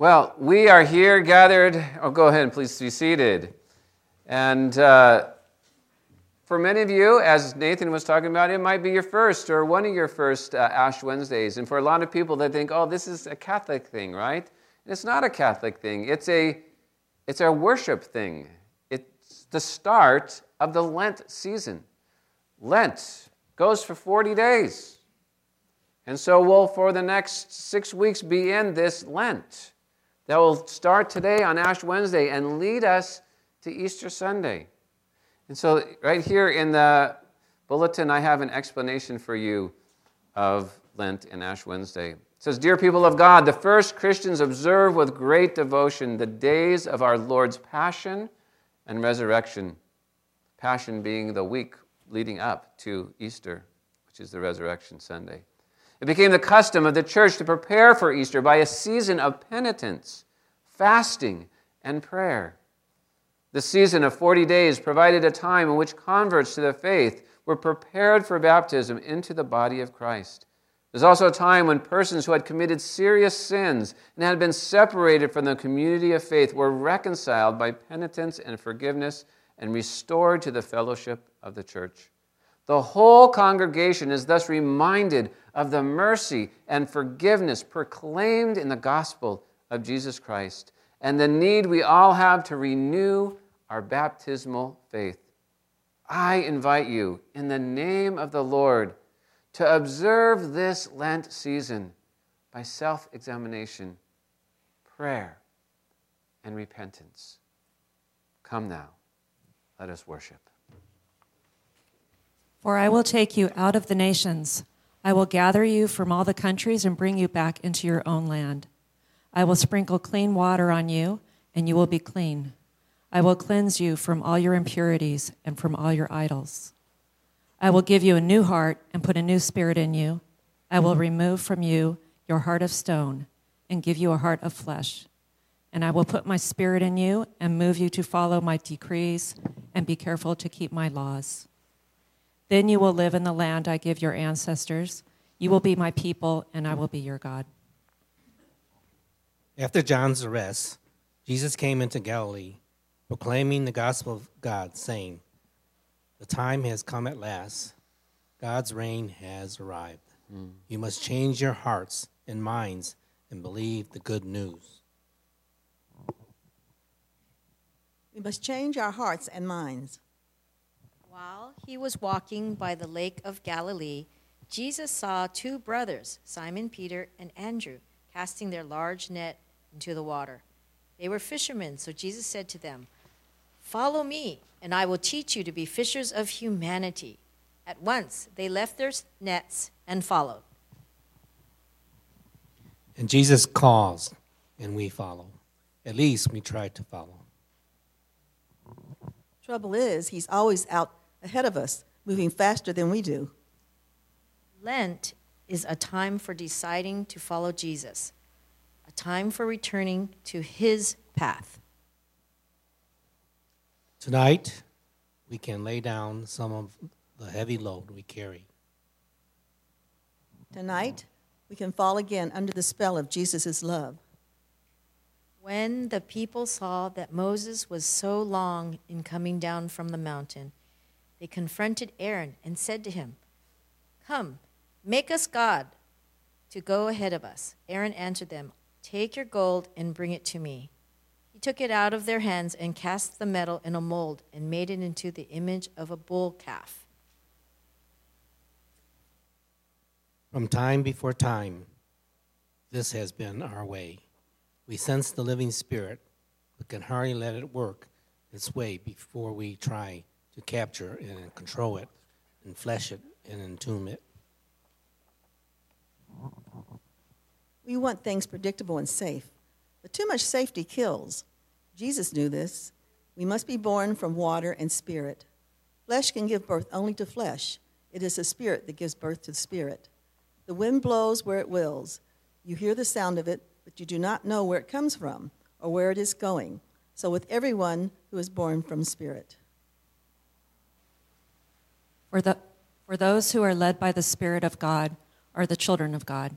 Well, we are here gathered. Oh, go ahead and please be seated. And uh, for many of you, as Nathan was talking about, it might be your first or one of your first uh, Ash Wednesdays. And for a lot of people, they think, oh, this is a Catholic thing, right? And it's not a Catholic thing, it's a, it's a worship thing. It's the start of the Lent season. Lent goes for 40 days. And so we'll, for the next six weeks, be in this Lent that will start today on Ash Wednesday and lead us to Easter Sunday. And so, right here in the bulletin, I have an explanation for you of Lent and Ash Wednesday. It says, Dear people of God, the first Christians observe with great devotion the days of our Lord's passion and resurrection. Passion being the week leading up to Easter, which is the Resurrection Sunday. It became the custom of the church to prepare for Easter by a season of penitence, fasting, and prayer. The season of 40 days provided a time in which converts to the faith were prepared for baptism into the body of Christ. There's also a time when persons who had committed serious sins and had been separated from the community of faith were reconciled by penitence and forgiveness and restored to the fellowship of the church. The whole congregation is thus reminded of the mercy and forgiveness proclaimed in the gospel of Jesus Christ and the need we all have to renew our baptismal faith. I invite you, in the name of the Lord, to observe this Lent season by self examination, prayer, and repentance. Come now, let us worship. For I will take you out of the nations. I will gather you from all the countries and bring you back into your own land. I will sprinkle clean water on you, and you will be clean. I will cleanse you from all your impurities and from all your idols. I will give you a new heart and put a new spirit in you. I will mm-hmm. remove from you your heart of stone and give you a heart of flesh. And I will put my spirit in you and move you to follow my decrees and be careful to keep my laws. Then you will live in the land I give your ancestors. You will be my people, and I will be your God. After John's arrest, Jesus came into Galilee, proclaiming the gospel of God, saying, The time has come at last. God's reign has arrived. Mm. You must change your hearts and minds and believe the good news. We must change our hearts and minds. While he was walking by the lake of Galilee, Jesus saw two brothers, Simon Peter and Andrew, casting their large net into the water. They were fishermen, so Jesus said to them, Follow me, and I will teach you to be fishers of humanity. At once they left their nets and followed. And Jesus calls, and we follow. At least we try to follow. Trouble is, he's always out ahead of us, moving faster than we do. Lent is a time for deciding to follow Jesus, a time for returning to his path. Tonight, we can lay down some of the heavy load we carry. Tonight, we can fall again under the spell of Jesus' love. When the people saw that Moses was so long in coming down from the mountain, they confronted Aaron and said to him, Come, make us God to go ahead of us. Aaron answered them, Take your gold and bring it to me. He took it out of their hands and cast the metal in a mold and made it into the image of a bull calf. From time before time, this has been our way. We sense the living spirit, but can hardly let it work its way before we try to capture and control it and flesh it and entomb it. We want things predictable and safe, but too much safety kills. Jesus knew this. We must be born from water and spirit. Flesh can give birth only to flesh. It is the spirit that gives birth to the spirit. The wind blows where it wills. You hear the sound of it, but you do not know where it comes from or where it is going. So with everyone who is born from spirit. For, the, for those who are led by the Spirit of God are the children of God.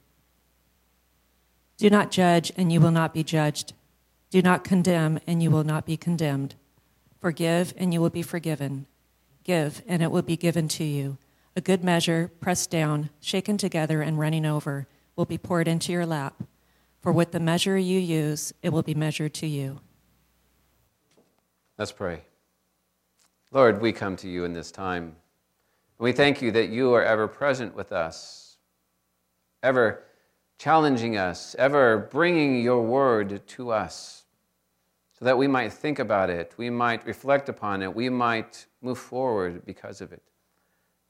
Do not judge, and you will not be judged. Do not condemn, and you will not be condemned. Forgive, and you will be forgiven. Give, and it will be given to you. A good measure, pressed down, shaken together, and running over, will be poured into your lap. For with the measure you use, it will be measured to you. Let's pray. Lord, we come to you in this time. We thank you that you are ever present with us, ever challenging us, ever bringing your word to us, so that we might think about it, we might reflect upon it, we might move forward because of it.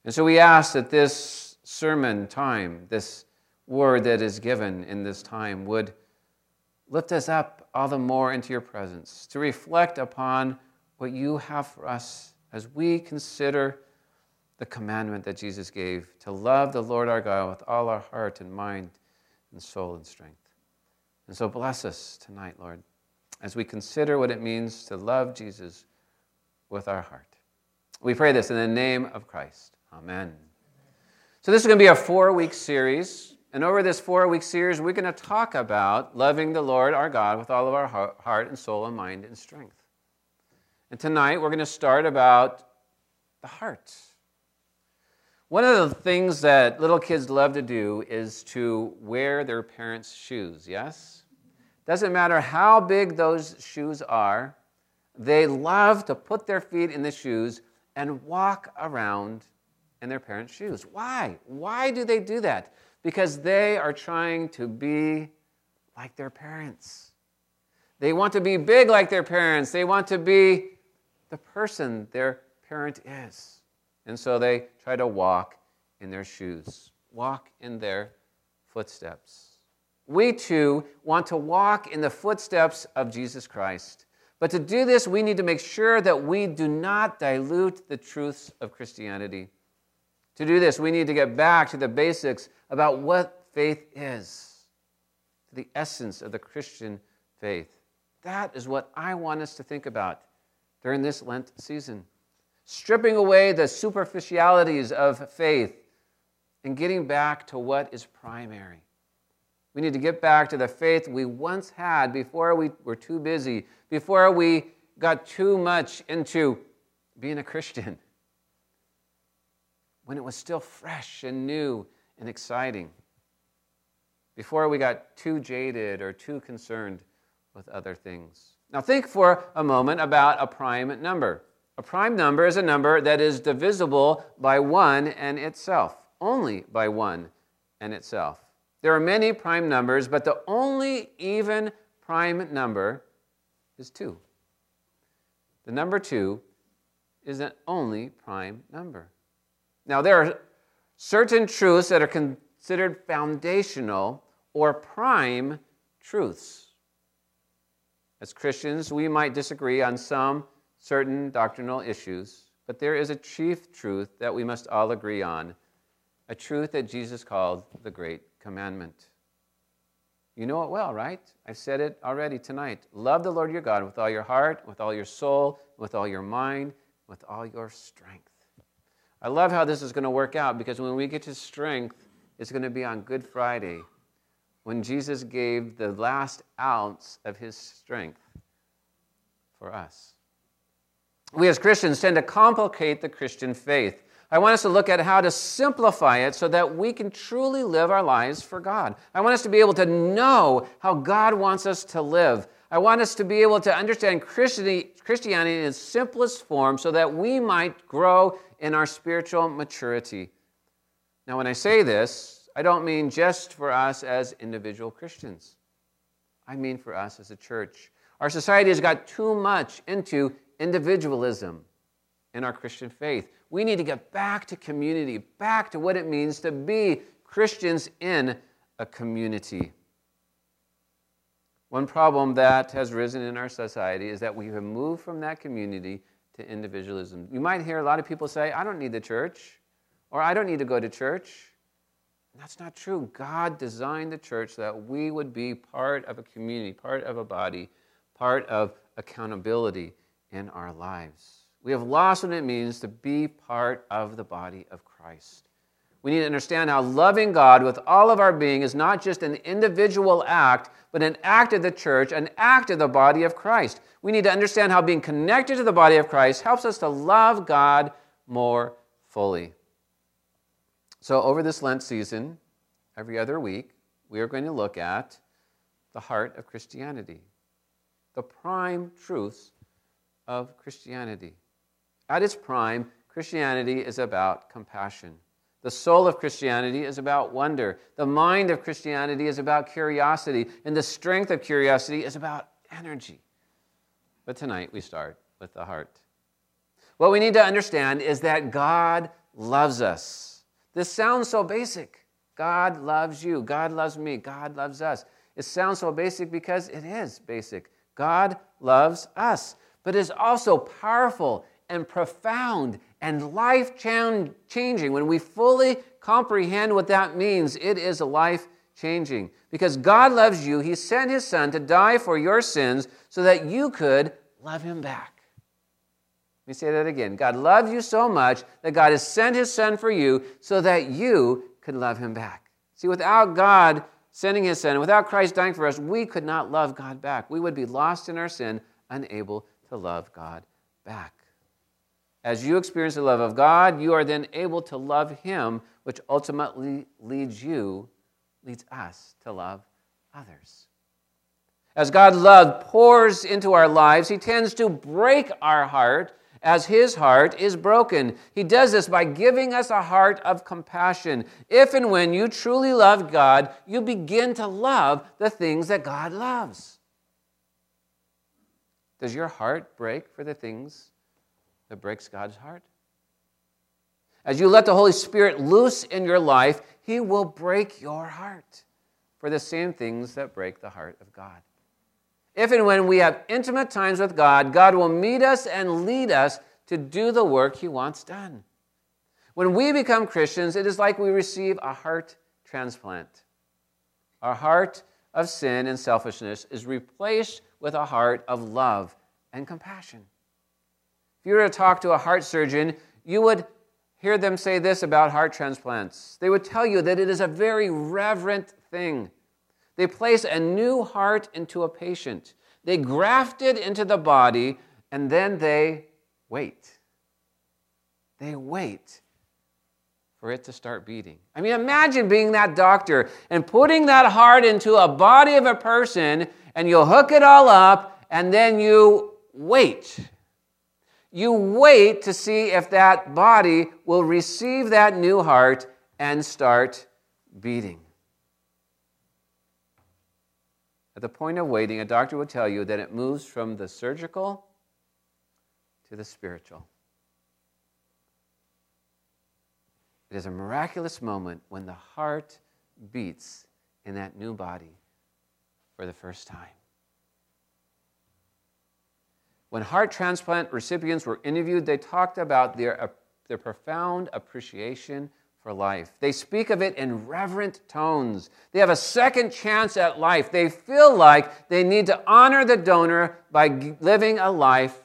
And so we ask that this sermon time, this word that is given in this time, would lift us up all the more into your presence, to reflect upon what you have for us as we consider the commandment that Jesus gave to love the Lord our God with all our heart and mind and soul and strength. And so bless us tonight, Lord, as we consider what it means to love Jesus with our heart. We pray this in the name of Christ. Amen. So, this is going to be a four week series. And over this four week series, we're going to talk about loving the Lord our God with all of our heart and soul and mind and strength. And tonight, we're going to start about the heart. One of the things that little kids love to do is to wear their parents' shoes, yes? Doesn't matter how big those shoes are, they love to put their feet in the shoes and walk around in their parents' shoes. Why? Why do they do that? Because they are trying to be like their parents. They want to be big like their parents. They want to be the person their parent is. And so they try to walk in their shoes, walk in their footsteps. We too want to walk in the footsteps of Jesus Christ. But to do this, we need to make sure that we do not dilute the truths of Christianity. To do this, we need to get back to the basics about what faith is, to the essence of the Christian faith. That is what I want us to think about during this Lent season. Stripping away the superficialities of faith and getting back to what is primary. We need to get back to the faith we once had before we were too busy, before we got too much into being a Christian when it was still fresh and new and exciting, before we got too jaded or too concerned with other things. Now, think for a moment about a prime number. A prime number is a number that is divisible by 1 and itself, only by 1 and itself. There are many prime numbers, but the only even prime number is 2. The number 2 is an only prime number. Now, there are certain truths that are considered foundational or prime truths. As Christians, we might disagree on some certain doctrinal issues, but there is a chief truth that we must all agree on, a truth that Jesus called the Great Commandment. You know it well, right? I've said it already tonight. Love the Lord your God with all your heart, with all your soul, with all your mind, with all your strength. I love how this is going to work out because when we get to strength, it's going to be on Good Friday when Jesus gave the last ounce of his strength for us. We as Christians tend to complicate the Christian faith. I want us to look at how to simplify it so that we can truly live our lives for God. I want us to be able to know how God wants us to live. I want us to be able to understand Christianity in its simplest form so that we might grow in our spiritual maturity. Now, when I say this, I don't mean just for us as individual Christians. I mean for us as a church. Our society has got too much into individualism in our Christian faith. We need to get back to community, back to what it means to be Christians in a community. One problem that has risen in our society is that we have moved from that community to individualism. You might hear a lot of people say, I don't need the church, or I don't need to go to church. That's not true. God designed the church so that we would be part of a community, part of a body, part of accountability in our lives. We have lost what it means to be part of the body of Christ. We need to understand how loving God with all of our being is not just an individual act, but an act of the church, an act of the body of Christ. We need to understand how being connected to the body of Christ helps us to love God more fully. So, over this Lent season, every other week, we are going to look at the heart of Christianity, the prime truths of Christianity. At its prime, Christianity is about compassion. The soul of Christianity is about wonder. The mind of Christianity is about curiosity. And the strength of curiosity is about energy. But tonight we start with the heart. What we need to understand is that God loves us. This sounds so basic. God loves you. God loves me. God loves us. It sounds so basic because it is basic. God loves us. But it's also powerful and profound and life changing. When we fully comprehend what that means, it is life changing. Because God loves you, He sent His Son to die for your sins so that you could love Him back. Let me say that again. God loves you so much that God has sent His Son for you so that you could love Him back. See, without God sending His Son, without Christ dying for us, we could not love God back. We would be lost in our sin, unable to love God back. As you experience the love of God, you are then able to love Him, which ultimately leads you, leads us to love others. As God's love pours into our lives, He tends to break our heart as His heart is broken. He does this by giving us a heart of compassion. If and when you truly love God, you begin to love the things that God loves. Does your heart break for the things that breaks God's heart? As you let the Holy Spirit loose in your life, He will break your heart for the same things that break the heart of God. If and when we have intimate times with God, God will meet us and lead us to do the work He wants done. When we become Christians, it is like we receive a heart transplant. Our heart of sin and selfishness is replaced with a heart of love and compassion. If you were to talk to a heart surgeon, you would hear them say this about heart transplants. They would tell you that it is a very reverent thing. They place a new heart into a patient, they graft it into the body, and then they wait. They wait for it to start beating. I mean, imagine being that doctor and putting that heart into a body of a person, and you'll hook it all up, and then you wait you wait to see if that body will receive that new heart and start beating. At the point of waiting, a doctor will tell you that it moves from the surgical to the spiritual. It is a miraculous moment when the heart beats in that new body for the first time. When heart transplant recipients were interviewed, they talked about their, uh, their profound appreciation for life. They speak of it in reverent tones. They have a second chance at life. They feel like they need to honor the donor by living a life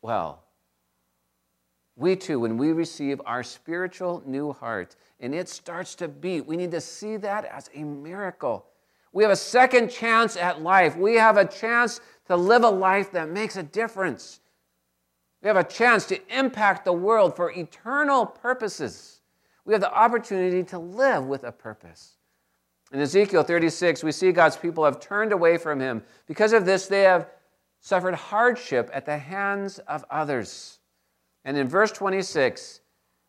well. We too, when we receive our spiritual new heart and it starts to beat, we need to see that as a miracle. We have a second chance at life. We have a chance to live a life that makes a difference. We have a chance to impact the world for eternal purposes. We have the opportunity to live with a purpose. In Ezekiel 36, we see God's people have turned away from him. Because of this, they have suffered hardship at the hands of others. And in verse 26,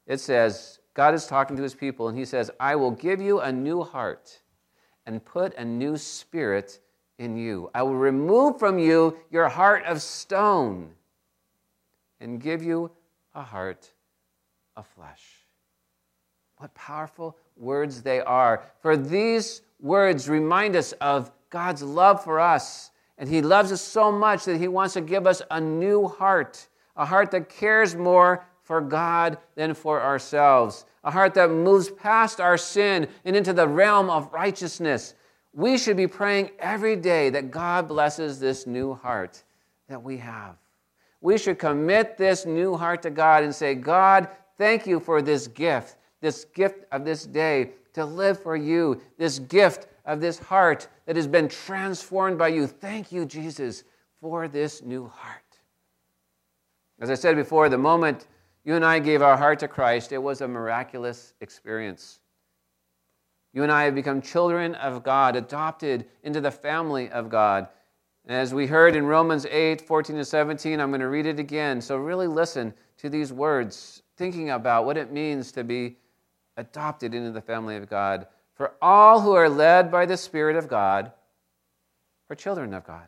it says, God is talking to his people, and he says, I will give you a new heart and put a new spirit in you. I will remove from you your heart of stone and give you a heart of flesh. What powerful words they are. For these words remind us of God's love for us. And He loves us so much that He wants to give us a new heart, a heart that cares more for God than for ourselves, a heart that moves past our sin and into the realm of righteousness. We should be praying every day that God blesses this new heart that we have. We should commit this new heart to God and say, God, thank you for this gift, this gift of this day to live for you, this gift of this heart that has been transformed by you. Thank you, Jesus, for this new heart. As I said before, the moment you and I gave our heart to Christ, it was a miraculous experience. You and I have become children of God, adopted into the family of God. And as we heard in Romans 8 14 to 17, I'm going to read it again. So really listen to these words, thinking about what it means to be adopted into the family of God. For all who are led by the Spirit of God are children of God.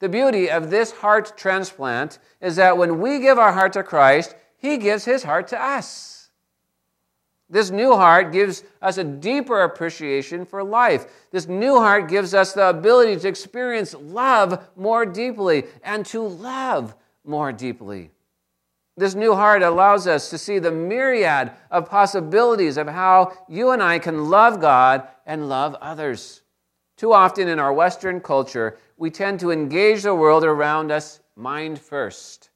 The beauty of this heart transplant is that when we give our heart to Christ, He gives His heart to us. This new heart gives us a deeper appreciation for life. This new heart gives us the ability to experience love more deeply and to love more deeply. This new heart allows us to see the myriad of possibilities of how you and I can love God and love others. Too often in our Western culture, we tend to engage the world around us mind first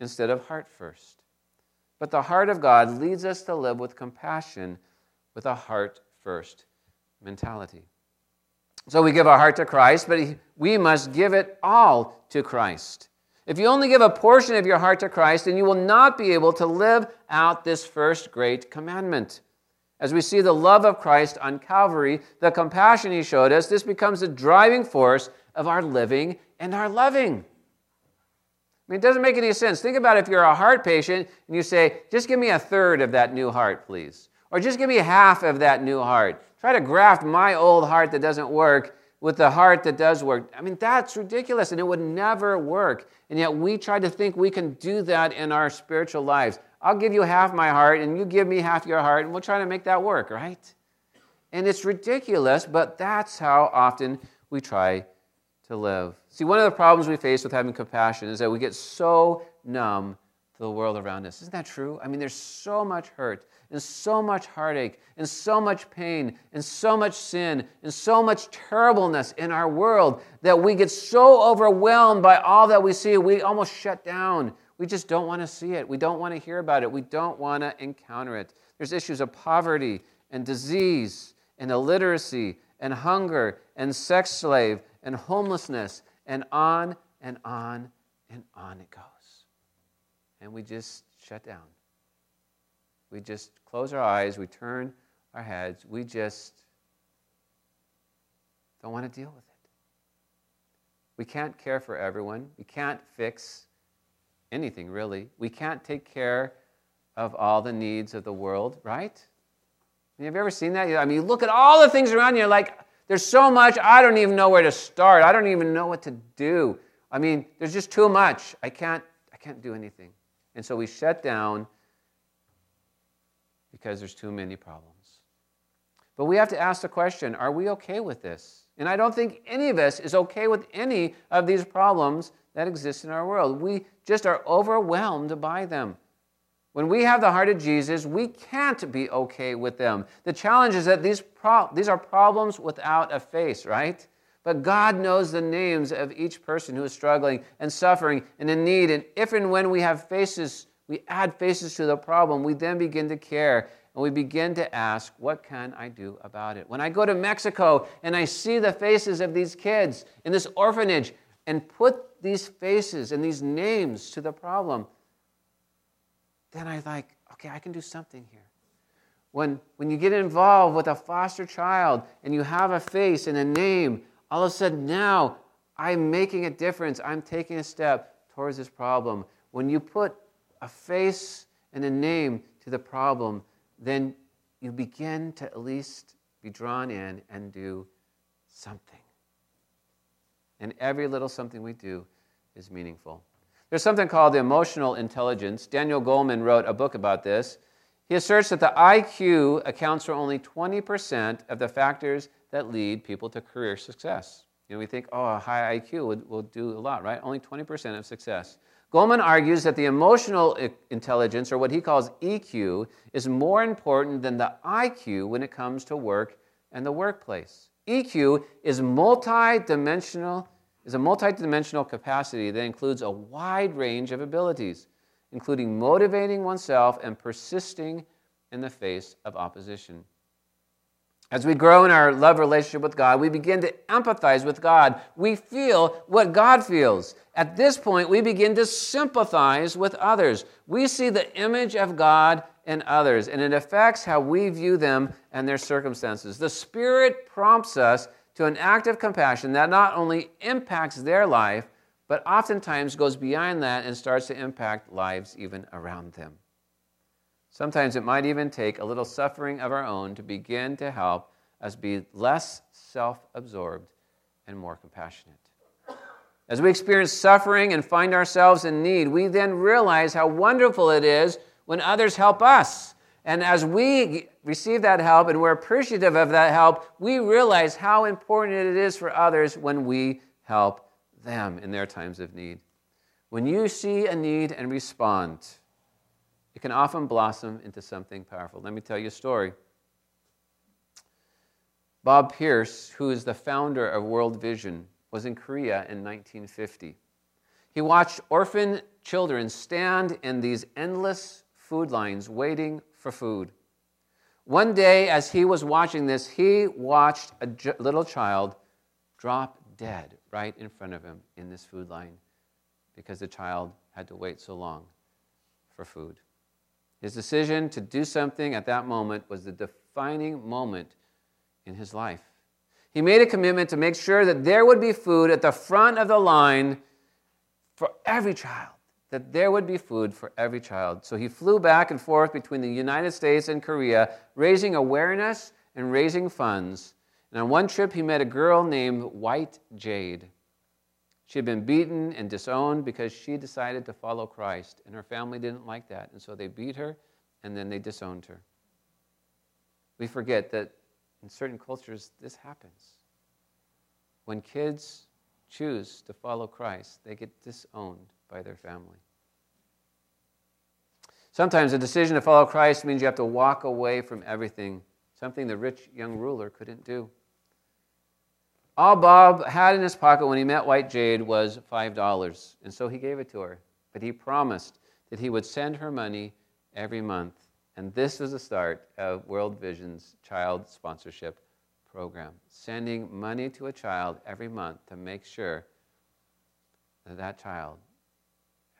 instead of heart first. But the heart of God leads us to live with compassion with a heart first mentality. So we give our heart to Christ, but we must give it all to Christ. If you only give a portion of your heart to Christ, then you will not be able to live out this first great commandment. As we see the love of Christ on Calvary, the compassion he showed us, this becomes the driving force of our living and our loving. I mean, it doesn't make any sense. Think about if you're a heart patient and you say, just give me a third of that new heart, please. Or just give me half of that new heart. Try to graft my old heart that doesn't work with the heart that does work. I mean, that's ridiculous and it would never work. And yet we try to think we can do that in our spiritual lives. I'll give you half my heart and you give me half your heart and we'll try to make that work, right? And it's ridiculous, but that's how often we try to live. See, one of the problems we face with having compassion is that we get so numb to the world around us. Isn't that true? I mean, there's so much hurt and so much heartache and so much pain and so much sin and so much terribleness in our world that we get so overwhelmed by all that we see, we almost shut down. We just don't want to see it. We don't want to hear about it. We don't want to encounter it. There's issues of poverty and disease and illiteracy and hunger and sex slave and homelessness and on and on and on it goes. And we just shut down. We just close our eyes, we turn our heads, we just don't want to deal with it. We can't care for everyone. We can't fix anything, really. We can't take care of all the needs of the world, right? Have you ever seen that? I mean, you look at all the things around you, you're like, there's so much, I don't even know where to start. I don't even know what to do. I mean, there's just too much. I can't, I can't do anything. And so we shut down because there's too many problems. But we have to ask the question are we okay with this? And I don't think any of us is okay with any of these problems that exist in our world. We just are overwhelmed by them. When we have the heart of Jesus, we can't be okay with them. The challenge is that these, pro- these are problems without a face, right? But God knows the names of each person who is struggling and suffering and in need. And if and when we have faces, we add faces to the problem, we then begin to care and we begin to ask, what can I do about it? When I go to Mexico and I see the faces of these kids in this orphanage and put these faces and these names to the problem, then I like, okay, I can do something here. When, when you get involved with a foster child and you have a face and a name, all of a sudden now I'm making a difference. I'm taking a step towards this problem. When you put a face and a name to the problem, then you begin to at least be drawn in and do something. And every little something we do is meaningful. There's something called the emotional intelligence. Daniel Goleman wrote a book about this. He asserts that the IQ accounts for only 20% of the factors that lead people to career success. You know, we think, oh, a high IQ will, will do a lot, right? Only 20% of success. Goleman argues that the emotional intelligence, or what he calls EQ, is more important than the IQ when it comes to work and the workplace. EQ is multi-dimensional, is a multidimensional capacity that includes a wide range of abilities, including motivating oneself and persisting in the face of opposition. As we grow in our love relationship with God, we begin to empathize with God. We feel what God feels. At this point, we begin to sympathize with others. We see the image of God in others, and it affects how we view them and their circumstances. The Spirit prompts us to an act of compassion that not only impacts their life, but oftentimes goes beyond that and starts to impact lives even around them. Sometimes it might even take a little suffering of our own to begin to help us be less self absorbed and more compassionate. As we experience suffering and find ourselves in need, we then realize how wonderful it is when others help us. And as we receive that help and we're appreciative of that help, we realize how important it is for others when we help them in their times of need. When you see a need and respond, it can often blossom into something powerful. Let me tell you a story. Bob Pierce, who is the founder of World Vision, was in Korea in 1950. He watched orphan children stand in these endless food lines waiting for food. One day, as he was watching this, he watched a little child drop dead right in front of him in this food line because the child had to wait so long for food. His decision to do something at that moment was the defining moment in his life. He made a commitment to make sure that there would be food at the front of the line for every child, that there would be food for every child. So he flew back and forth between the United States and Korea, raising awareness and raising funds. And on one trip, he met a girl named White Jade. She had been beaten and disowned because she decided to follow Christ, and her family didn't like that. And so they beat her and then they disowned her. We forget that in certain cultures, this happens. When kids choose to follow Christ, they get disowned by their family. Sometimes a decision to follow Christ means you have to walk away from everything, something the rich young ruler couldn't do. All Bob had in his pocket when he met White Jade was $5, and so he gave it to her. But he promised that he would send her money every month. And this was the start of World Vision's child sponsorship program, sending money to a child every month to make sure that that child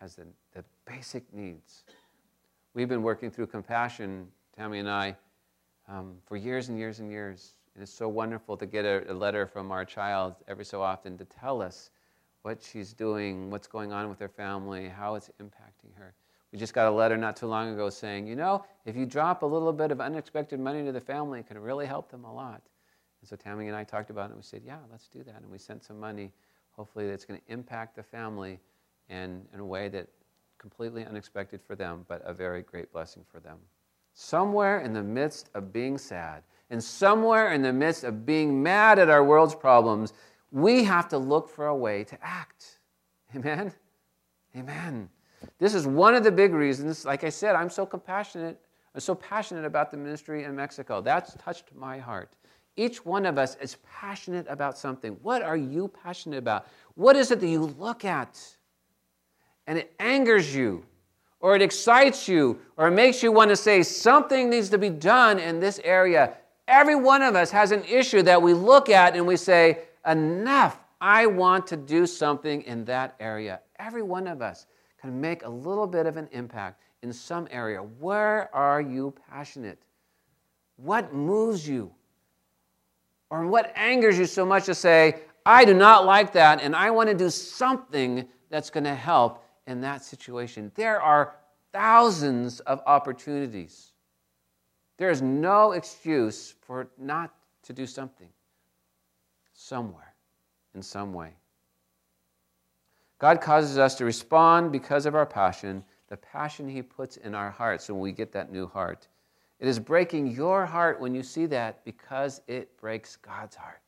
has the, the basic needs. We've been working through compassion, Tammy and I, um, for years and years and years. And it's so wonderful to get a, a, letter from our child every so often to tell us what she's doing, what's going on with her family, how it's impacting her. We just got a letter not too long ago saying, you know, if you drop a little bit of unexpected money to the family, it can really help them a lot. And so Tammy and I talked about it and we said, yeah, let's do that. And we sent some money. Hopefully, that's going to impact the family in, in a way that completely unexpected for them, but a very great blessing for them. Somewhere in the midst of being sad, and somewhere in the midst of being mad at our world's problems, we have to look for a way to act. Amen? Amen. This is one of the big reasons, like I said, I'm so compassionate, I'm so passionate about the ministry in Mexico. That's touched my heart. Each one of us is passionate about something. What are you passionate about? What is it that you look at and it angers you, or it excites you, or it makes you want to say something needs to be done in this area? Every one of us has an issue that we look at and we say, enough. I want to do something in that area. Every one of us can make a little bit of an impact in some area. Where are you passionate? What moves you? Or what angers you so much to say, I do not like that, and I want to do something that's going to help in that situation. There are thousands of opportunities. There is no excuse for not to do something somewhere, in some way. God causes us to respond because of our passion, the passion He puts in our hearts when we get that new heart. It is breaking your heart when you see that because it breaks God's heart.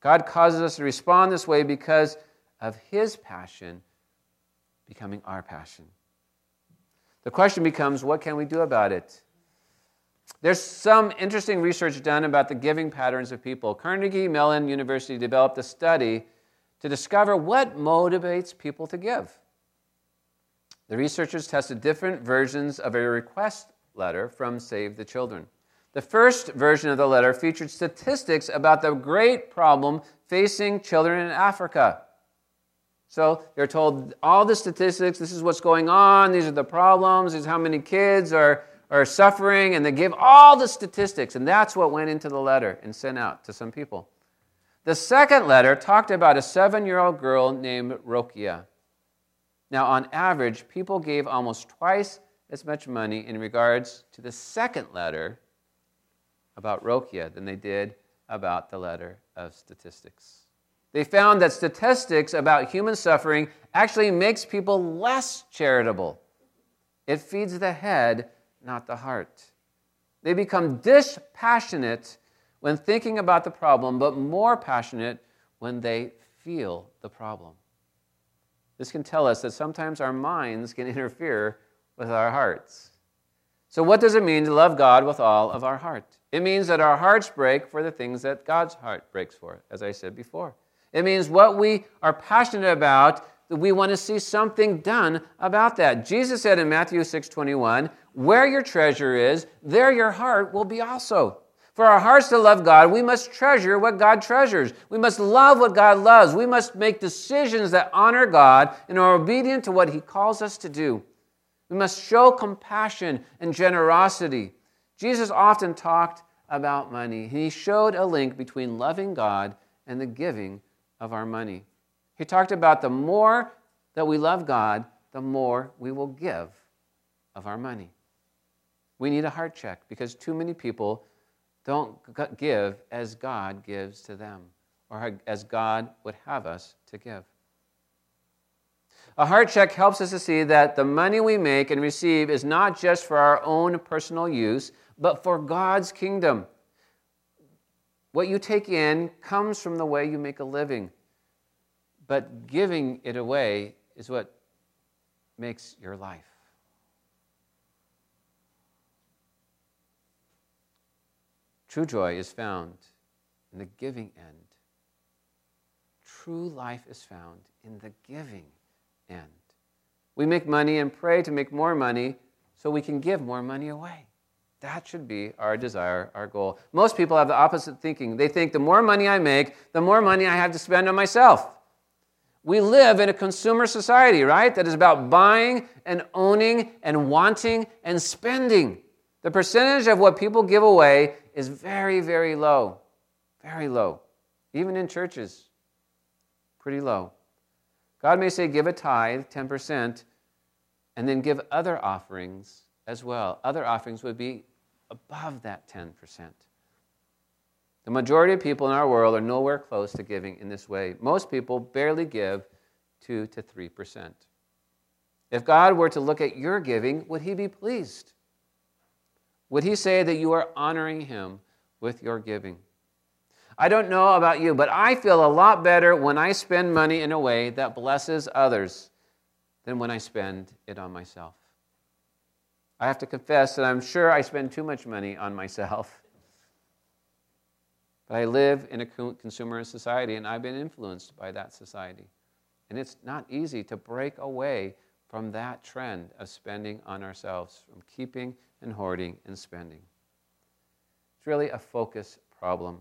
God causes us to respond this way because of His passion becoming our passion. The question becomes what can we do about it? There's some interesting research done about the giving patterns of people. Carnegie Mellon University developed a study to discover what motivates people to give. The researchers tested different versions of a request letter from Save the Children. The first version of the letter featured statistics about the great problem facing children in Africa. So they're told all the statistics, this is what's going on, these are the problems, is how many kids are, are suffering, and they give all the statistics, and that's what went into the letter and sent out to some people. The second letter talked about a seven year old girl named Rokia. Now, on average, people gave almost twice as much money in regards to the second letter about Rokia than they did about the letter of statistics. They found that statistics about human suffering actually makes people less charitable. It feeds the head, not the heart. They become dispassionate when thinking about the problem, but more passionate when they feel the problem. This can tell us that sometimes our minds can interfere with our hearts. So, what does it mean to love God with all of our heart? It means that our hearts break for the things that God's heart breaks for, as I said before. It means what we are passionate about, that we want to see something done about that. Jesus said in Matthew 6 21, Where your treasure is, there your heart will be also. For our hearts to love God, we must treasure what God treasures. We must love what God loves. We must make decisions that honor God and are obedient to what He calls us to do. We must show compassion and generosity. Jesus often talked about money. He showed a link between loving God and the giving of our money. He talked about the more that we love God, the more we will give of our money. We need a heart check because too many people don't give as God gives to them or as God would have us to give. A heart check helps us to see that the money we make and receive is not just for our own personal use, but for God's kingdom. What you take in comes from the way you make a living, but giving it away is what makes your life. True joy is found in the giving end. True life is found in the giving end. We make money and pray to make more money so we can give more money away. That should be our desire, our goal. Most people have the opposite thinking. They think the more money I make, the more money I have to spend on myself. We live in a consumer society, right? That is about buying and owning and wanting and spending. The percentage of what people give away is very, very low. Very low. Even in churches, pretty low. God may say, give a tithe, 10%, and then give other offerings as well. Other offerings would be above that 10%. The majority of people in our world are nowhere close to giving in this way. Most people barely give 2 to 3%. If God were to look at your giving, would he be pleased? Would he say that you are honoring him with your giving? I don't know about you, but I feel a lot better when I spend money in a way that blesses others than when I spend it on myself. I have to confess that I'm sure I spend too much money on myself. But I live in a consumer society and I've been influenced by that society. And it's not easy to break away from that trend of spending on ourselves, from keeping and hoarding and spending. It's really a focus problem.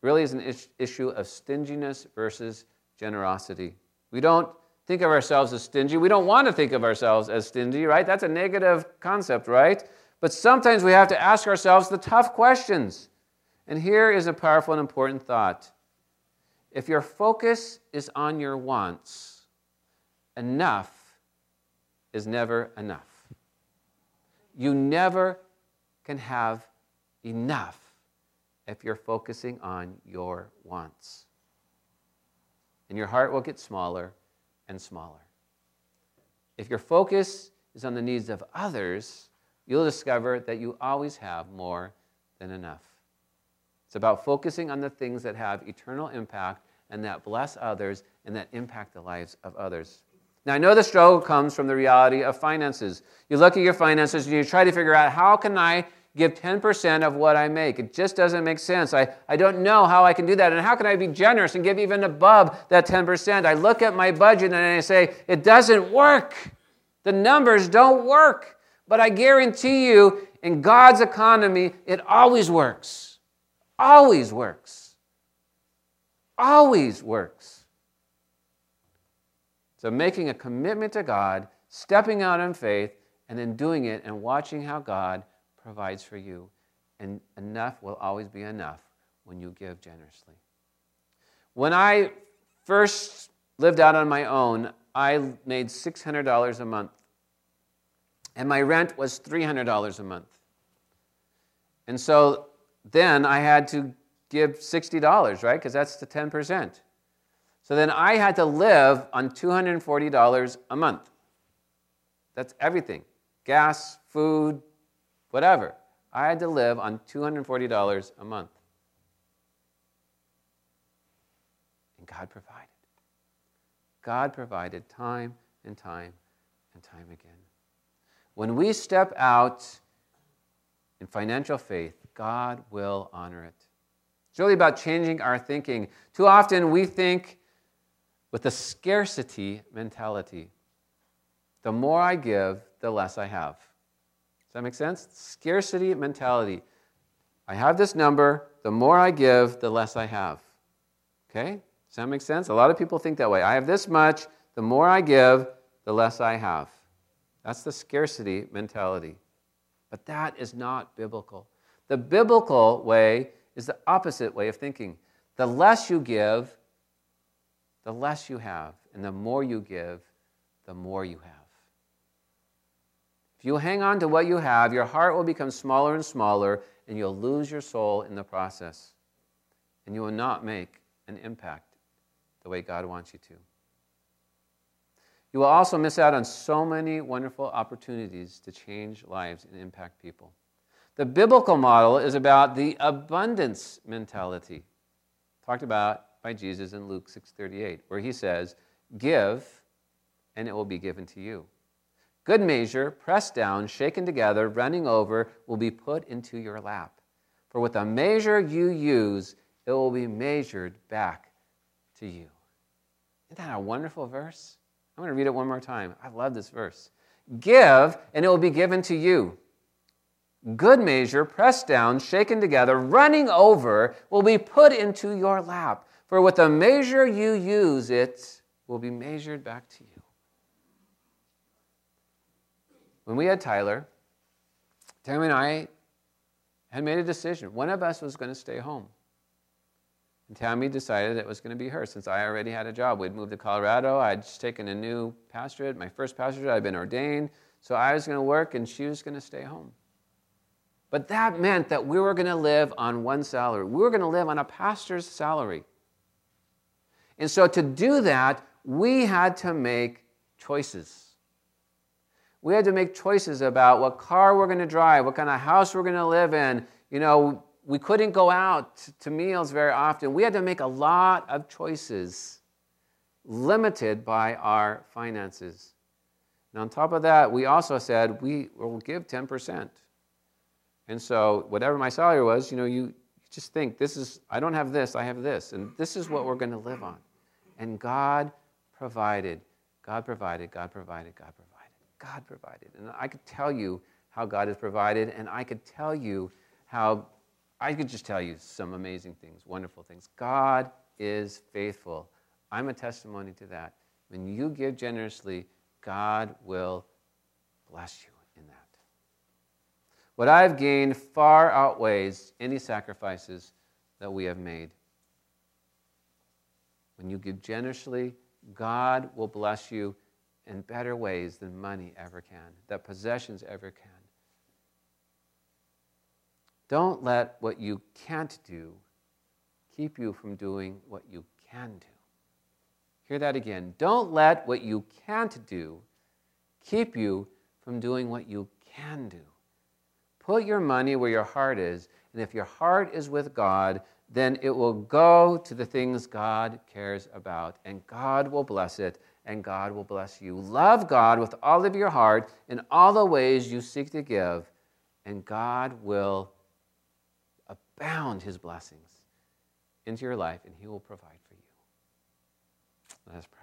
It really is an issue of stinginess versus generosity. We don't think of ourselves as stingy. We don't want to think of ourselves as stingy, right? That's a negative concept, right? But sometimes we have to ask ourselves the tough questions. And here is a powerful and important thought If your focus is on your wants, enough is never enough. You never can have enough if you're focusing on your wants. And your heart will get smaller and smaller. If your focus is on the needs of others, you'll discover that you always have more than enough. It's about focusing on the things that have eternal impact and that bless others and that impact the lives of others. Now, I know the struggle comes from the reality of finances. You look at your finances and you try to figure out how can I give 10% of what I make? It just doesn't make sense. I, I don't know how I can do that. And how can I be generous and give even above that 10%? I look at my budget and I say, it doesn't work. The numbers don't work. But I guarantee you, in God's economy, it always works. Always works. Always works. So, making a commitment to God, stepping out in faith, and then doing it and watching how God provides for you. And enough will always be enough when you give generously. When I first lived out on my own, I made $600 a month. And my rent was $300 a month. And so then I had to give $60, right? Because that's the 10%. So then I had to live on $240 a month. That's everything gas, food, whatever. I had to live on $240 a month. And God provided. God provided time and time and time again. When we step out in financial faith, God will honor it. It's really about changing our thinking. Too often we think with a scarcity mentality. The more I give, the less I have. Does that make sense? Scarcity mentality. I have this number, the more I give, the less I have. Okay? Does that make sense? A lot of people think that way. I have this much, the more I give, the less I have. That's the scarcity mentality. But that is not biblical. The biblical way is the opposite way of thinking. The less you give, the less you have. And the more you give, the more you have. If you hang on to what you have, your heart will become smaller and smaller, and you'll lose your soul in the process. And you will not make an impact the way God wants you to. You will also miss out on so many wonderful opportunities to change lives and impact people. The biblical model is about the abundance mentality, talked about by Jesus in Luke 6:38, where he says, "Give, and it will be given to you." Good measure, pressed down, shaken together, running over, will be put into your lap. For with the measure you use, it will be measured back to you. Isn't that a wonderful verse? I'm going to read it one more time. I love this verse. Give, and it will be given to you. Good measure, pressed down, shaken together, running over, will be put into your lap. For with the measure you use, it will be measured back to you. When we had Tyler, Tammy and I had made a decision. One of us was going to stay home. And Tammy decided it was going to be her since I already had a job. We'd moved to Colorado. I'd just taken a new pastorate, my first pastorate. I'd been ordained. So I was going to work and she was going to stay home. But that meant that we were going to live on one salary. We were going to live on a pastor's salary. And so to do that, we had to make choices we had to make choices about what car we're going to drive, what kind of house we're going to live in. You know, we couldn't go out to meals very often. We had to make a lot of choices limited by our finances. And on top of that, we also said we will give 10%. And so, whatever my salary was, you know, you just think, this is, I don't have this, I have this, and this is what we're going to live on. And God provided, God provided, God provided, God provided. God provided. And I could tell you how God has provided, and I could tell you how, I could just tell you some amazing things, wonderful things. God is faithful. I'm a testimony to that. When you give generously, God will bless you in that. What I've gained far outweighs any sacrifices that we have made. When you give generously, God will bless you in better ways than money ever can, that possessions ever can. Don't let what you can't do keep you from doing what you can do. Hear that again. Don't let what you can't do keep you from doing what you can do. Put your money where your heart is, and if your heart is with God, then it will go to the things God cares about, and God will bless it, and God will bless you. Love God with all of your heart in all the ways you seek to give, and God will abound his blessings into your life, and he will provide for you. Let us pray.